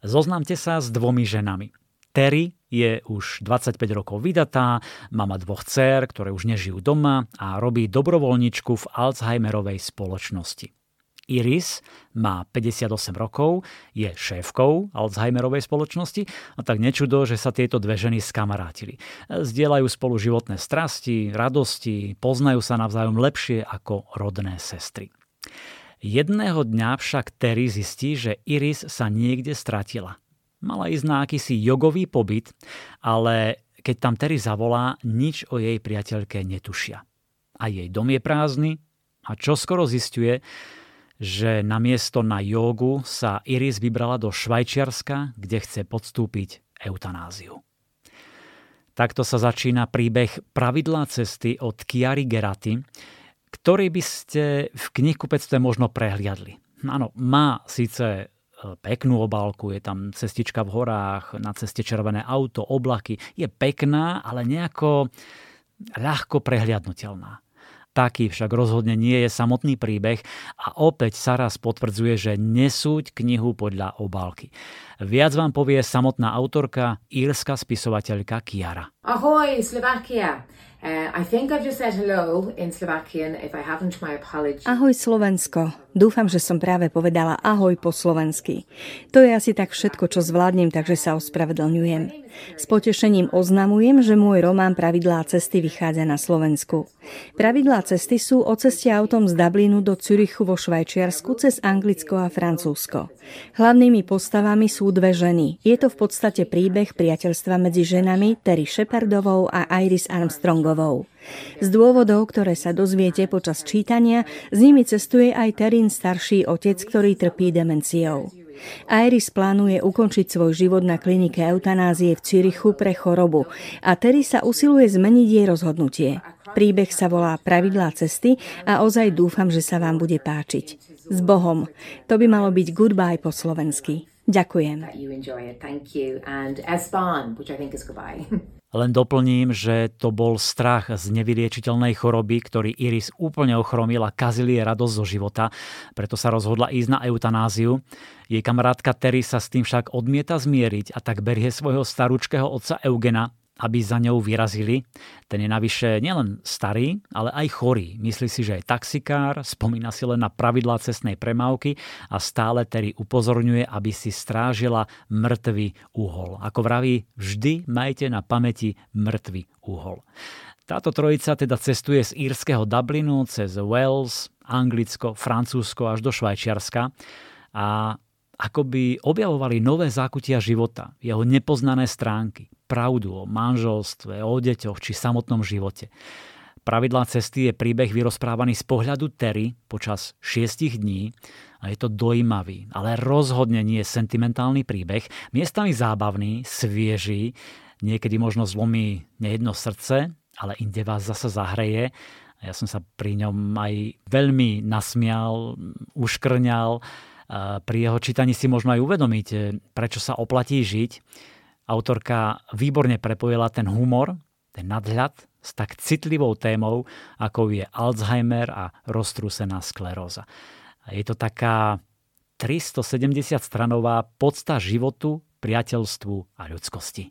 Zoznámte sa s dvomi ženami. Terry je už 25 rokov vydatá, mama dvoch dcer, ktoré už nežijú doma a robí dobrovoľničku v Alzheimerovej spoločnosti. Iris má 58 rokov, je šéfkou Alzheimerovej spoločnosti a tak nečudo, že sa tieto dve ženy skamarátili. Zdieľajú spolu životné strasti, radosti, poznajú sa navzájom lepšie ako rodné sestry. Jedného dňa však Terry zistí, že Iris sa niekde stratila. Mala ísť na akýsi jogový pobyt, ale keď tam Terry zavolá, nič o jej priateľke netušia. A jej dom je prázdny a čo skoro zistuje, že na miesto na jogu sa Iris vybrala do Švajčiarska, kde chce podstúpiť eutanáziu. Takto sa začína príbeh Pravidlá cesty od Kiary Geraty, ktorý by ste v knihkupectve možno prehliadli. Áno, má síce e, peknú obálku, je tam cestička v horách, na ceste červené auto, oblaky. Je pekná, ale nejako ľahko prehliadnutelná. Taký však rozhodne nie je samotný príbeh a opäť sa raz potvrdzuje, že nesúď knihu podľa obálky. Viac vám povie samotná autorka, írska spisovateľka Kiara. Ahoj, Slovakia! Uh, I think I've just said hello in Slovakian. If I haven't, my apologies. Ahoj Slovensko. Dúfam, že som práve povedala ahoj po slovensky. To je asi tak všetko, čo zvládnem, takže sa ospravedlňujem. S potešením oznamujem, že môj román Pravidlá cesty vychádza na Slovensku. Pravidlá cesty sú o ceste autom z Dublinu do Zürichu vo Švajčiarsku cez Anglicko a Francúzsko. Hlavnými postavami sú dve ženy. Je to v podstate príbeh priateľstva medzi ženami Terry Shepardovou a Iris Armstrongovou. Z dôvodov, ktoré sa dozviete počas čítania, s nimi cestuje aj Terin starší otec, ktorý trpí demenciou. Iris plánuje ukončiť svoj život na klinike eutanázie v Cirichu pre chorobu a Terry sa usiluje zmeniť jej rozhodnutie. Príbeh sa volá Pravidlá cesty a ozaj dúfam, že sa vám bude páčiť. S Bohom. To by malo byť goodbye po slovensky. Ďakujem. Len doplním, že to bol strach z nevyliečiteľnej choroby, ktorý Iris úplne ochromil a kazil jej radosť zo života, preto sa rozhodla ísť na eutanáziu. Jej kamarátka Terry sa s tým však odmieta zmieriť a tak berie svojho starúčkého otca Eugena, aby za ňou vyrazili. Ten je navyše nielen starý, ale aj chorý. Myslí si, že je taxikár, spomína si len na pravidlá cestnej premávky a stále Terry upozorňuje, aby si strážila mŕtvý uhol. Ako vraví, vždy majte na pamäti mŕtvý uhol. Táto trojica teda cestuje z írskeho Dublinu cez Wales, Anglicko, Francúzsko až do Švajčiarska a akoby objavovali nové zákutia života, jeho nepoznané stránky, pravdu o manželstve, o deťoch či samotnom živote. Pravidlá cesty je príbeh vyrozprávaný z pohľadu Terry počas šiestich dní a je to dojímavý, ale rozhodne nie sentimentálny príbeh, miestami zábavný, sviežý, niekedy možno zlomí nejedno srdce, ale inde vás zase zahreje. Ja som sa pri ňom aj veľmi nasmial, uškrňal, pri jeho čítaní si možno aj uvedomíte, prečo sa oplatí žiť. Autorka výborne prepojila ten humor, ten nadhľad s tak citlivou témou, ako je Alzheimer a roztrúsená skleróza. Je to taká 370 stranová podsta životu, priateľstvu a ľudskosti.